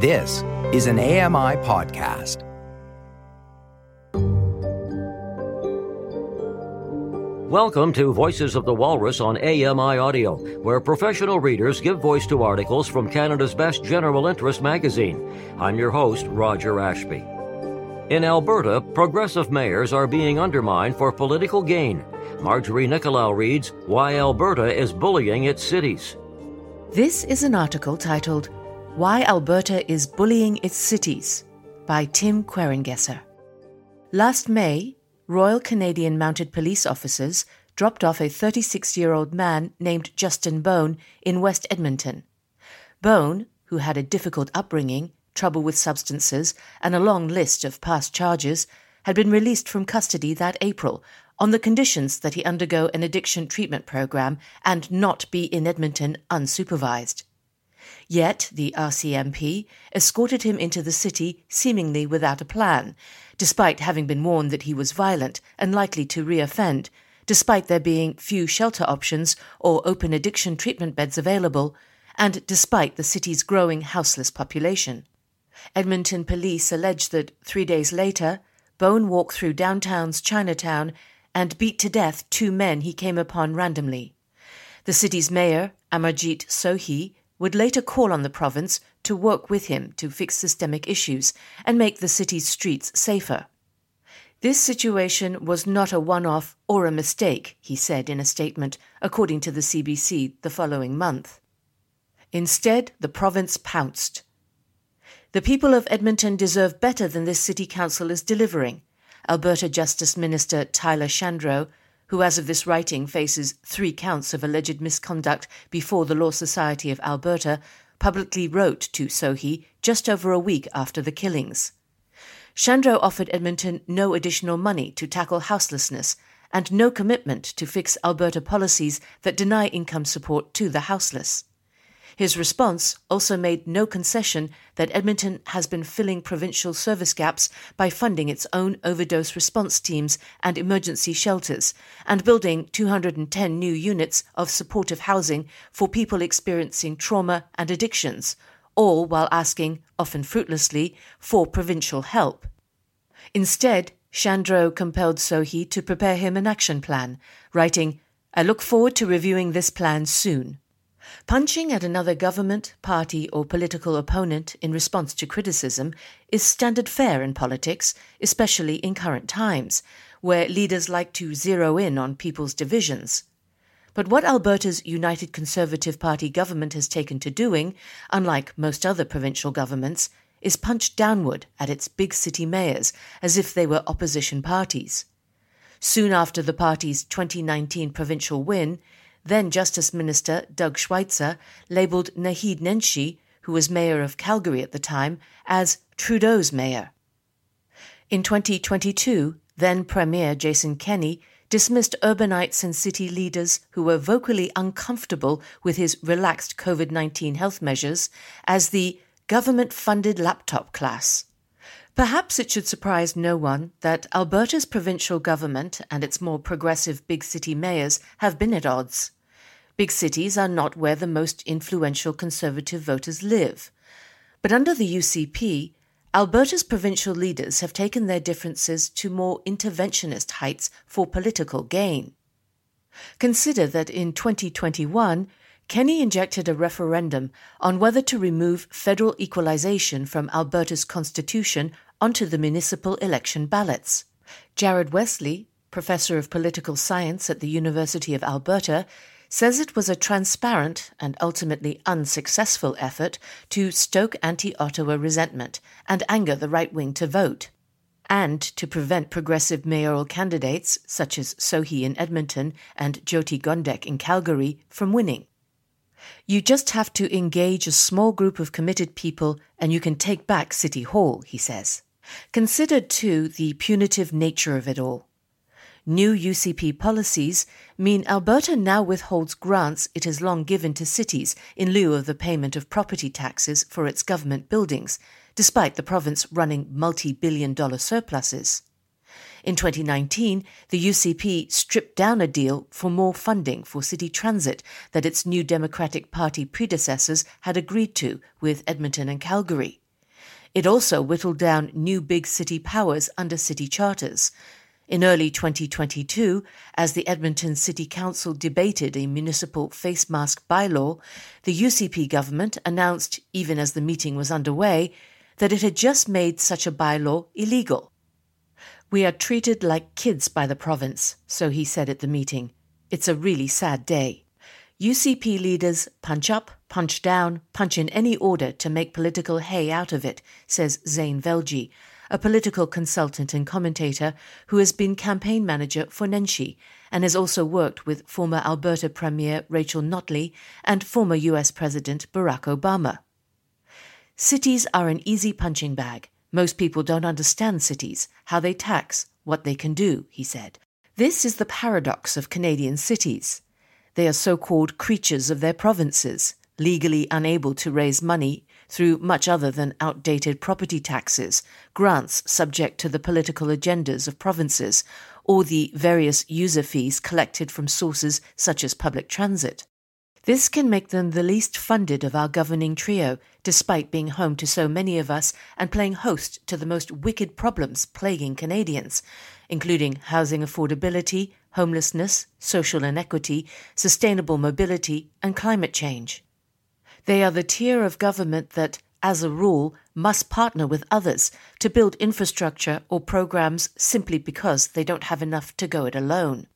This is an AMI podcast. Welcome to Voices of the Walrus on AMI Audio, where professional readers give voice to articles from Canada's best general interest magazine. I'm your host, Roger Ashby. In Alberta, progressive mayors are being undermined for political gain. Marjorie Nicolau reads Why Alberta is Bullying Its Cities. This is an article titled Why Alberta is Bullying Its Cities by Tim Querengesser. Last May, Royal Canadian Mounted Police officers dropped off a 36 year old man named Justin Bone in West Edmonton. Bone, who had a difficult upbringing, trouble with substances, and a long list of past charges, had been released from custody that April on the conditions that he undergo an addiction treatment program and not be in Edmonton unsupervised. Yet the RCMP escorted him into the city seemingly without a plan, despite having been warned that he was violent and likely to reoffend, despite there being few shelter options or open addiction treatment beds available, and despite the city's growing houseless population. Edmonton police allege that three days later, Bone walked through downtown's Chinatown and beat to death two men he came upon randomly. The city's mayor, Amarjeet Sohi, would later call on the province to work with him to fix systemic issues and make the city's streets safer. This situation was not a one off or a mistake, he said in a statement, according to the CBC the following month. Instead, the province pounced. The people of Edmonton deserve better than this city council is delivering, Alberta Justice Minister Tyler Shandro who as of this writing faces three counts of alleged misconduct before the Law Society of Alberta, publicly wrote to Sohi just over a week after the killings. Shandro offered Edmonton no additional money to tackle houselessness and no commitment to fix Alberta policies that deny income support to the houseless. His response also made no concession that Edmonton has been filling provincial service gaps by funding its own overdose response teams and emergency shelters and building 210 new units of supportive housing for people experiencing trauma and addictions, all while asking, often fruitlessly, for provincial help. Instead, Shandro compelled Sohi to prepare him an action plan, writing, I look forward to reviewing this plan soon. Punching at another government, party, or political opponent in response to criticism is standard fare in politics, especially in current times, where leaders like to zero in on people's divisions. But what Alberta's United Conservative Party government has taken to doing, unlike most other provincial governments, is punch downward at its big city mayors as if they were opposition parties. Soon after the party's 2019 provincial win, then Justice Minister Doug Schweitzer labelled Naheed Nenshi, who was mayor of Calgary at the time, as Trudeau's mayor. In 2022, then Premier Jason Kenney dismissed urbanites and city leaders who were vocally uncomfortable with his relaxed COVID 19 health measures as the government funded laptop class. Perhaps it should surprise no one that Alberta's provincial government and its more progressive big city mayors have been at odds. Big cities are not where the most influential Conservative voters live. But under the UCP, Alberta's provincial leaders have taken their differences to more interventionist heights for political gain. Consider that in 2021, Kenney injected a referendum on whether to remove federal equalization from Alberta's constitution onto the municipal election ballots. Jared Wesley, professor of political science at the University of Alberta, says it was a transparent and ultimately unsuccessful effort to stoke anti Ottawa resentment and anger the right wing to vote, and to prevent progressive mayoral candidates such as Sohi in Edmonton and Jyoti Gondek in Calgary from winning. You just have to engage a small group of committed people and you can take back City Hall, he says. Consider, too, the punitive nature of it all. New UCP policies mean Alberta now withholds grants it has long given to cities in lieu of the payment of property taxes for its government buildings, despite the province running multi billion dollar surpluses. In 2019, the UCP stripped down a deal for more funding for city transit that its new Democratic Party predecessors had agreed to with Edmonton and Calgary. It also whittled down new big city powers under city charters. In early 2022, as the Edmonton City Council debated a municipal face mask bylaw, the UCP government announced, even as the meeting was underway, that it had just made such a bylaw illegal. We are treated like kids by the province, Sohi said at the meeting. It's a really sad day. UCP leaders punch up, punch down, punch in any order to make political hay out of it, says Zain Velji, a political consultant and commentator who has been campaign manager for Nenshi and has also worked with former Alberta Premier Rachel Notley and former US President Barack Obama. Cities are an easy punching bag. Most people don't understand cities, how they tax, what they can do, he said. This is the paradox of Canadian cities. They are so called creatures of their provinces, legally unable to raise money through much other than outdated property taxes, grants subject to the political agendas of provinces, or the various user fees collected from sources such as public transit. This can make them the least funded of our governing trio, despite being home to so many of us and playing host to the most wicked problems plaguing Canadians, including housing affordability, homelessness, social inequity, sustainable mobility, and climate change. They are the tier of government that, as a rule, must partner with others to build infrastructure or programs simply because they don't have enough to go it alone.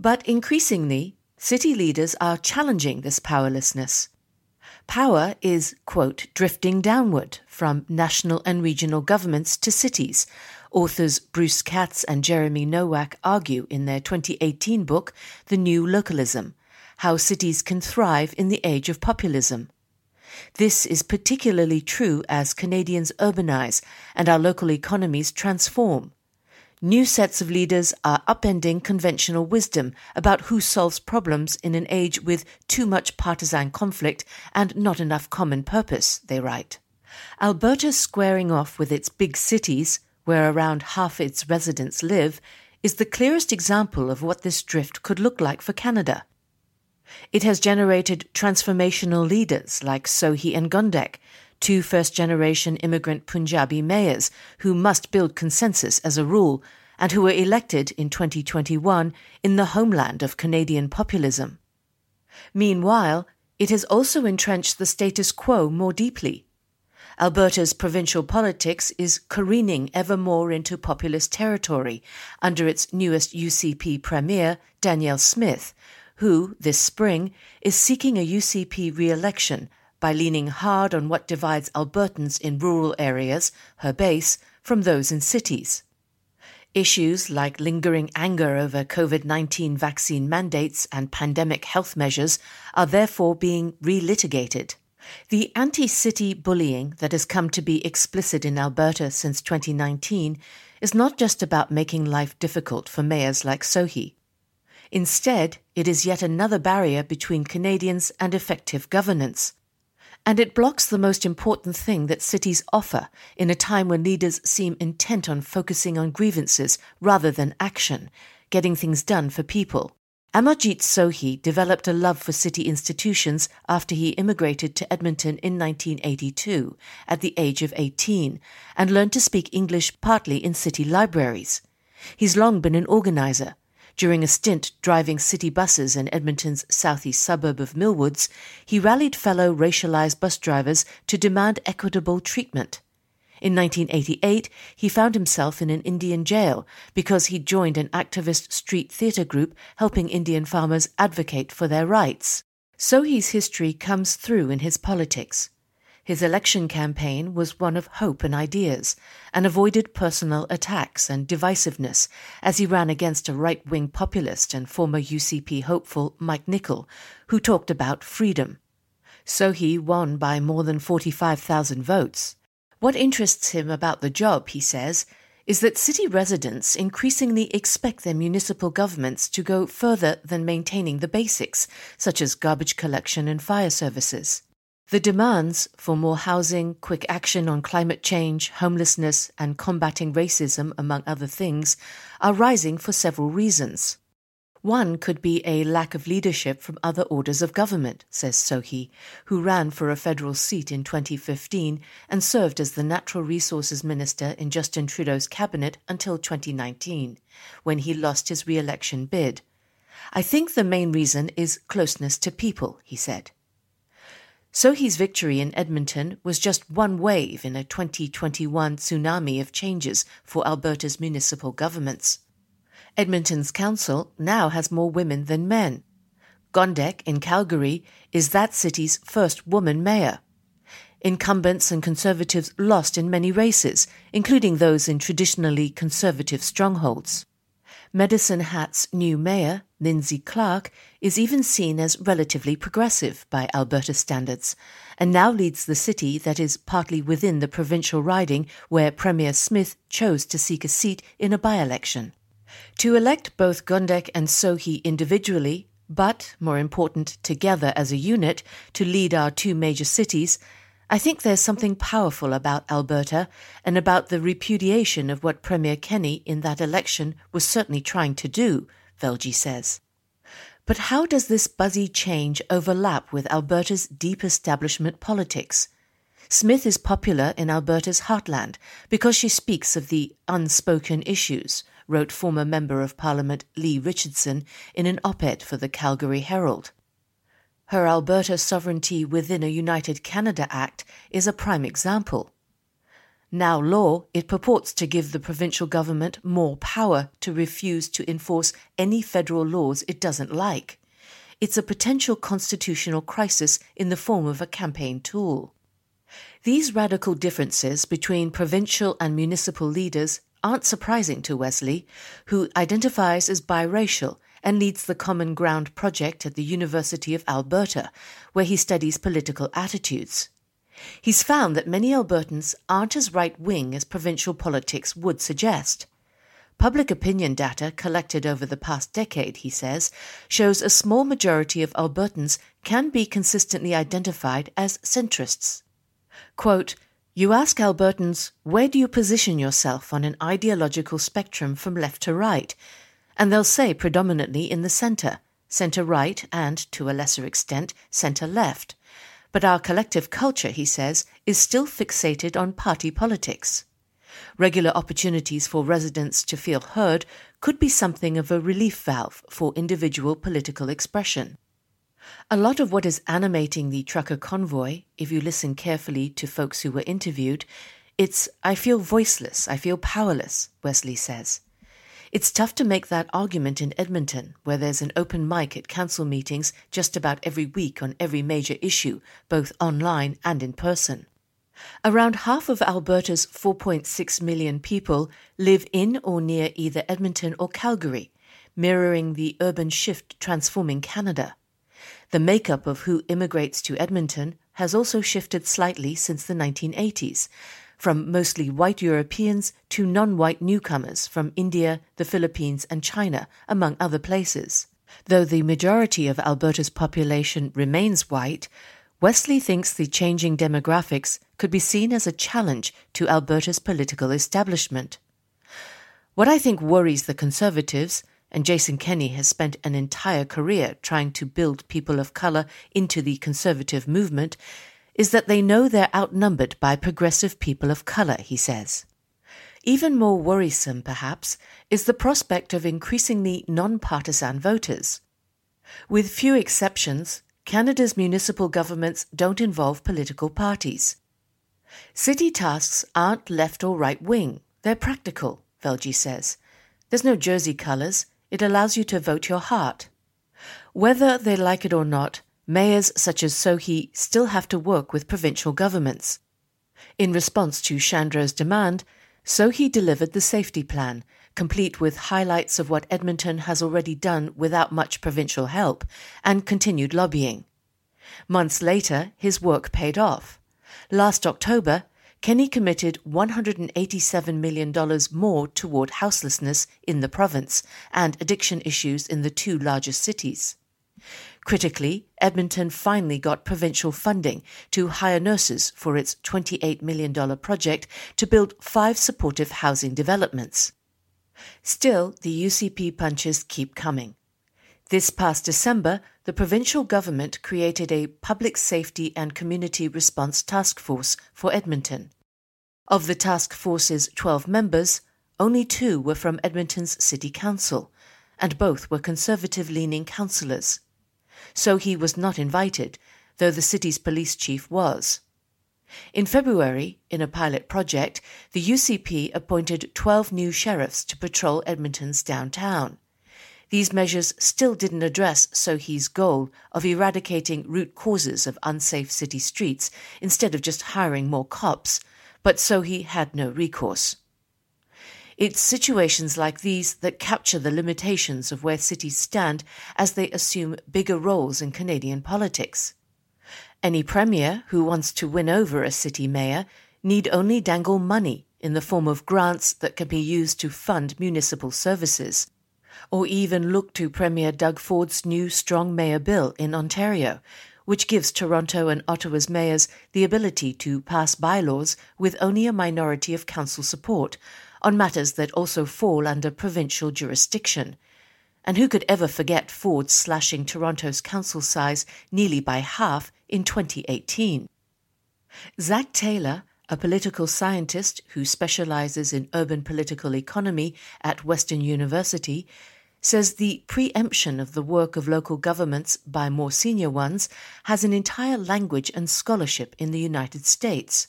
But increasingly, city leaders are challenging this powerlessness. Power is, quote, drifting downward from national and regional governments to cities, Authors Bruce Katz and Jeremy Nowak argue in their 2018 book, The New Localism How Cities Can Thrive in the Age of Populism. This is particularly true as Canadians urbanize and our local economies transform. New sets of leaders are upending conventional wisdom about who solves problems in an age with too much partisan conflict and not enough common purpose, they write. Alberta squaring off with its big cities where around half its residents live, is the clearest example of what this drift could look like for Canada. It has generated transformational leaders like Sohi and Gondek, two first generation immigrant Punjabi mayors who must build consensus as a rule and who were elected in 2021 in the homeland of Canadian populism. Meanwhile, it has also entrenched the status quo more deeply. Alberta's provincial politics is careening ever more into populist territory under its newest UCP premier, Danielle Smith, who, this spring, is seeking a UCP re election by leaning hard on what divides Albertans in rural areas, her base, from those in cities. Issues like lingering anger over COVID 19 vaccine mandates and pandemic health measures are therefore being relitigated. The anti city bullying that has come to be explicit in Alberta since 2019 is not just about making life difficult for mayors like Sohi. Instead, it is yet another barrier between Canadians and effective governance. And it blocks the most important thing that cities offer in a time when leaders seem intent on focusing on grievances rather than action, getting things done for people. Amarjeet Sohi developed a love for city institutions after he immigrated to Edmonton in 1982 at the age of 18 and learned to speak English partly in city libraries. He's long been an organizer. During a stint driving city buses in Edmonton's southeast suburb of Millwoods, he rallied fellow racialized bus drivers to demand equitable treatment. In 1988, he found himself in an Indian jail because he joined an activist street theatre group helping Indian farmers advocate for their rights. Sohi's history comes through in his politics. His election campaign was one of hope and ideas, and avoided personal attacks and divisiveness as he ran against a right wing populist and former UCP hopeful Mike Nickel, who talked about freedom. Sohi won by more than 45,000 votes. What interests him about the job, he says, is that city residents increasingly expect their municipal governments to go further than maintaining the basics, such as garbage collection and fire services. The demands for more housing, quick action on climate change, homelessness, and combating racism, among other things, are rising for several reasons. One could be a lack of leadership from other orders of government, says Sohi, who ran for a federal seat in 2015 and served as the Natural Resources Minister in Justin Trudeau's cabinet until 2019, when he lost his re election bid. I think the main reason is closeness to people, he said. Sohi's victory in Edmonton was just one wave in a 2021 tsunami of changes for Alberta's municipal governments. Edmonton's council now has more women than men. Gondek in Calgary is that city's first woman mayor. Incumbents and conservatives lost in many races, including those in traditionally conservative strongholds. Medicine Hat's new mayor, Linnsie Clark, is even seen as relatively progressive by Alberta standards, and now leads the city that is partly within the provincial riding where Premier Smith chose to seek a seat in a by election. To elect both Gondek and Sohi individually, but, more important, together as a unit, to lead our two major cities, I think there's something powerful about Alberta and about the repudiation of what Premier Kenney in that election was certainly trying to do, Velji says. But how does this buzzy change overlap with Alberta's deep establishment politics? Smith is popular in Alberta's heartland because she speaks of the unspoken issues, wrote former Member of Parliament Lee Richardson in an op ed for the Calgary Herald. Her Alberta Sovereignty Within a United Canada Act is a prime example. Now law, it purports to give the provincial government more power to refuse to enforce any federal laws it doesn't like. It's a potential constitutional crisis in the form of a campaign tool. These radical differences between provincial and municipal leaders aren't surprising to Wesley, who identifies as biracial and leads the Common Ground project at the University of Alberta, where he studies political attitudes. He's found that many Albertans aren't as right wing as provincial politics would suggest. Public opinion data collected over the past decade, he says, shows a small majority of Albertans can be consistently identified as centrists. Quote, you ask Albertans, where do you position yourself on an ideological spectrum from left to right? And they'll say predominantly in the centre, centre right, and, to a lesser extent, centre left. But our collective culture, he says, is still fixated on party politics. Regular opportunities for residents to feel heard could be something of a relief valve for individual political expression. A lot of what is animating the trucker convoy, if you listen carefully to folks who were interviewed, it's I feel voiceless, I feel powerless, Wesley says. It's tough to make that argument in Edmonton, where there's an open mic at council meetings just about every week on every major issue, both online and in person. Around half of Alberta's 4.6 million people live in or near either Edmonton or Calgary, mirroring the urban shift transforming Canada. The makeup of who immigrates to Edmonton has also shifted slightly since the 1980s, from mostly white Europeans to non white newcomers from India, the Philippines, and China, among other places. Though the majority of Alberta's population remains white, Wesley thinks the changing demographics could be seen as a challenge to Alberta's political establishment. What I think worries the Conservatives and Jason Kenney has spent an entire career trying to build people of color into the conservative movement, is that they know they're outnumbered by progressive people of color, he says. Even more worrisome, perhaps, is the prospect of increasingly non-partisan voters. With few exceptions, Canada's municipal governments don't involve political parties. City tasks aren't left or right wing, they're practical, Velji says. There's no jersey colours, it allows you to vote your heart. Whether they like it or not, mayors such as Sohi still have to work with provincial governments. In response to Shandro's demand, Sohi delivered the safety plan, complete with highlights of what Edmonton has already done without much provincial help, and continued lobbying. Months later, his work paid off. Last October, Kenney committed $187 million more toward houselessness in the province and addiction issues in the two largest cities. Critically, Edmonton finally got provincial funding to hire nurses for its $28 million project to build five supportive housing developments. Still, the UCP punches keep coming. This past December, the provincial government created a Public Safety and Community Response Task Force for Edmonton. Of the task force's 12 members, only two were from Edmonton's City Council, and both were conservative leaning councillors. Sohi was not invited, though the city's police chief was. In February, in a pilot project, the UCP appointed 12 new sheriffs to patrol Edmonton's downtown. These measures still didn't address Sohi's goal of eradicating root causes of unsafe city streets instead of just hiring more cops, but Sohi had no recourse. It's situations like these that capture the limitations of where cities stand as they assume bigger roles in Canadian politics. Any premier who wants to win over a city mayor need only dangle money in the form of grants that can be used to fund municipal services, or even look to Premier Doug Ford's new Strong Mayor Bill in Ontario, which gives Toronto and Ottawa's mayors the ability to pass bylaws with only a minority of council support on matters that also fall under provincial jurisdiction. And who could ever forget Ford slashing Toronto's council size nearly by half in 2018? Zach Taylor, a political scientist who specializes in urban political economy at Western University, says the preemption of the work of local governments by more senior ones has an entire language and scholarship in the United States.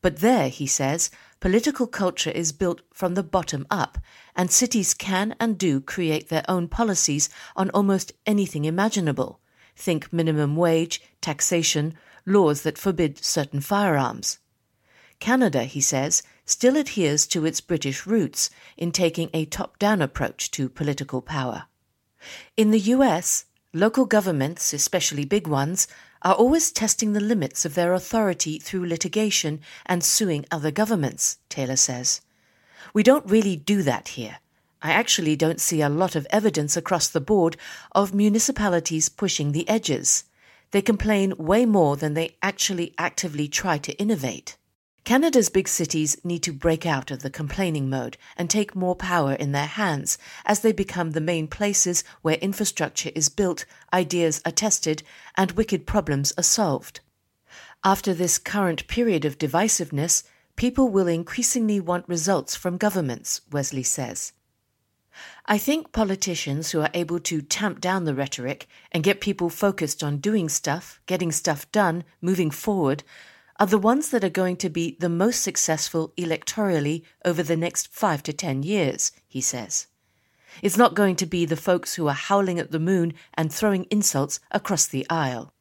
But there, he says, political culture is built from the bottom up, and cities can and do create their own policies on almost anything imaginable. Think minimum wage, taxation, laws that forbid certain firearms. Canada, he says, still adheres to its British roots in taking a top down approach to political power. In the US, local governments, especially big ones, are always testing the limits of their authority through litigation and suing other governments, Taylor says. We don't really do that here. I actually don't see a lot of evidence across the board of municipalities pushing the edges. They complain way more than they actually actively try to innovate. Canada's big cities need to break out of the complaining mode and take more power in their hands as they become the main places where infrastructure is built, ideas are tested, and wicked problems are solved. After this current period of divisiveness, people will increasingly want results from governments, Wesley says. I think politicians who are able to tamp down the rhetoric and get people focused on doing stuff, getting stuff done, moving forward, are the ones that are going to be the most successful electorally over the next five to ten years, he says. It's not going to be the folks who are howling at the moon and throwing insults across the aisle.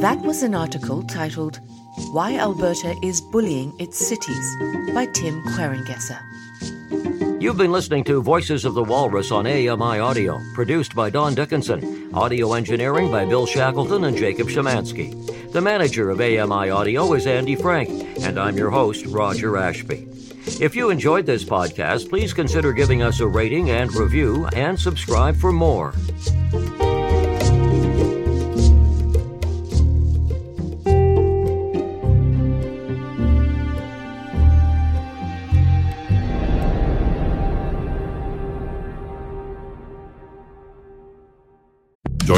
That was an article titled Why Alberta is Bullying Its Cities by Tim Querengesser. You've been listening to Voices of the Walrus on AMI Audio, produced by Don Dickinson. Audio engineering by Bill Shackleton and Jacob Shemansky. The manager of AMI Audio is Andy Frank, and I'm your host, Roger Ashby. If you enjoyed this podcast, please consider giving us a rating and review and subscribe for more.